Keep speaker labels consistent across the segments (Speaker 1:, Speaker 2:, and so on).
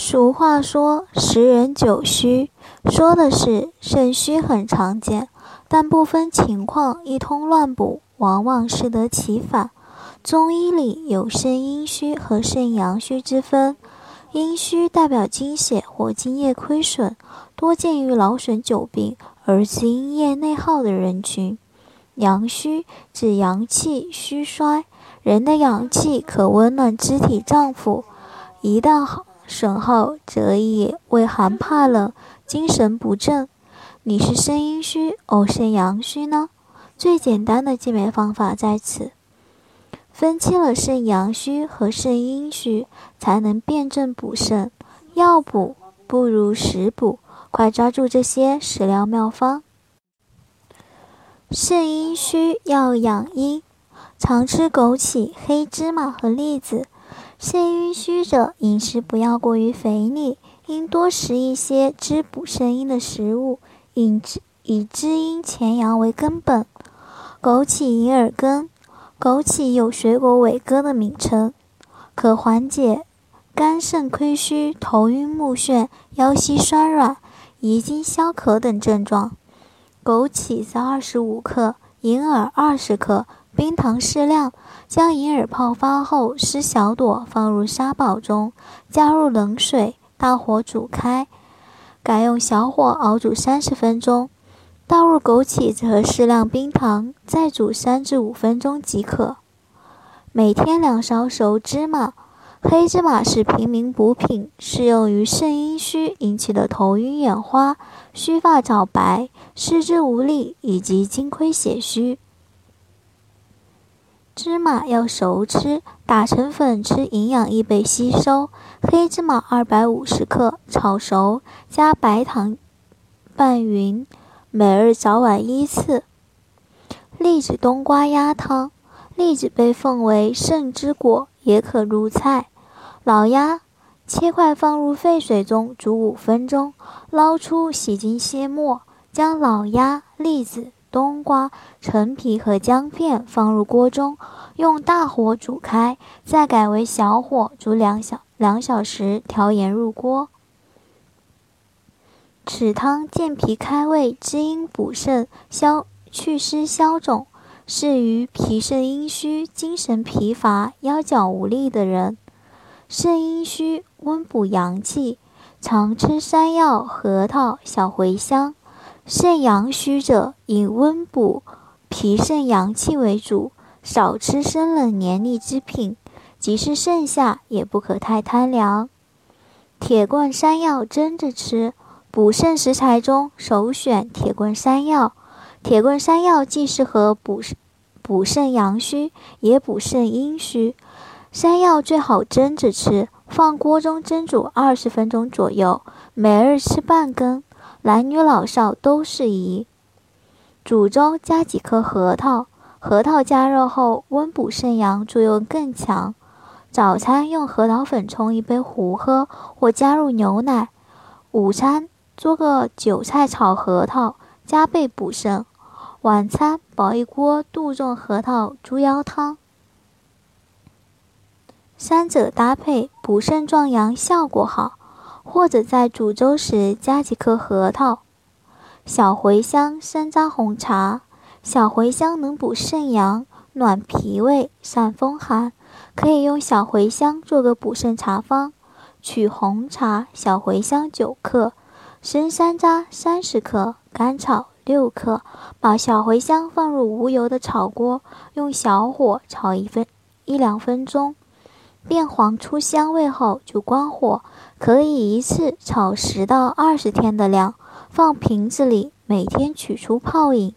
Speaker 1: 俗话说“十人九虚”，说的是肾虚很常见，但部分情况一通乱补，往往适得其反。中医里有肾阴虚和肾阳虚之分，阴虚代表精血或精液亏损，多见于劳损久病而精液内耗的人群；阳虚指阳气虚衰，人的阳气可温暖肢体脏腑，一旦好。损耗则以畏寒怕冷、精神不振。你是肾阴虚，偶肾阳虚呢？最简单的鉴别方法在此，分清了肾阳虚和肾阴虚，才能辨证补肾。药补不如食补，快抓住这些食疗妙方。肾阴虚要养阴，常吃枸杞、黑芝麻和栗子。肾阴虚者，饮食不要过于肥腻，应多食一些滋补肾阴的食物，以滋以滋阴潜阳为根本。枸杞银耳羹，枸杞有水果伟哥的名称，可缓解肝肾亏虚、头晕目眩、腰膝酸软、遗精消渴等症状。枸杞在二十五克，银耳二十克。冰糖适量，将银耳泡发后撕小朵，放入砂煲中，加入冷水，大火煮开，改用小火熬煮三十分钟。倒入枸杞和适量冰糖，再煮三至五分钟即可。每天两勺熟芝麻，黑芝麻是平民补品，适用于肾阴虚引起的头晕眼花、须发早白、四肢无力以及精亏血虚。芝麻要熟吃，打成粉吃，营养易被吸收。黑芝麻二百五十克，炒熟，加白糖拌匀，每日早晚一次。栗子冬瓜鸭汤，栗子被奉为肾之果，也可入菜。老鸭切块放入沸水中煮五分钟，捞出洗净切末，将老鸭、栗子。冬瓜、陈皮和姜片放入锅中，用大火煮开，再改为小火煮两小两小时，调盐入锅。此汤健脾开胃、滋阴补肾、消祛湿消肿，适于脾肾阴虚、精神疲乏、腰脚无力的人。肾阴虚温补阳气，常吃山药、核桃、小茴香。肾阳虚者，以温补脾肾阳气为主，少吃生冷黏腻之品。即是盛夏，也不可太贪凉。铁棍山药蒸着吃，补肾食材中首选铁棍山药。铁棍山药既适合补肾补肾阳虚，也补肾阴虚。山药最好蒸着吃，放锅中蒸煮二十分钟左右，每日吃半根。男女老少都适宜。煮中加几颗核桃，核桃加热后温补肾阳作用更强。早餐用核桃粉冲一杯糊喝，或加入牛奶。午餐做个韭菜炒核桃，加倍补肾。晚餐煲一锅杜仲核桃猪腰汤。三者搭配，补肾壮阳效果好。或者在煮粥时加几颗核桃、小茴香、山楂红茶。小茴香能补肾阳、暖脾胃、散风寒，可以用小茴香做个补肾茶方。取红茶、小茴香九克，生山楂三十克，甘草六克。把小茴香放入无油的炒锅，用小火炒一分一两分钟。变黄出香味后就关火，可以一次炒十到二十天的量，放瓶子里，每天取出泡饮。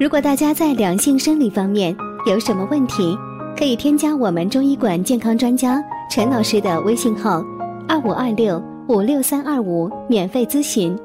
Speaker 2: 如果大家在两性生理方面有什么问题，可以添加我们中医馆健康专家陈老师的微信号：二五二六五六三二五，免费咨询。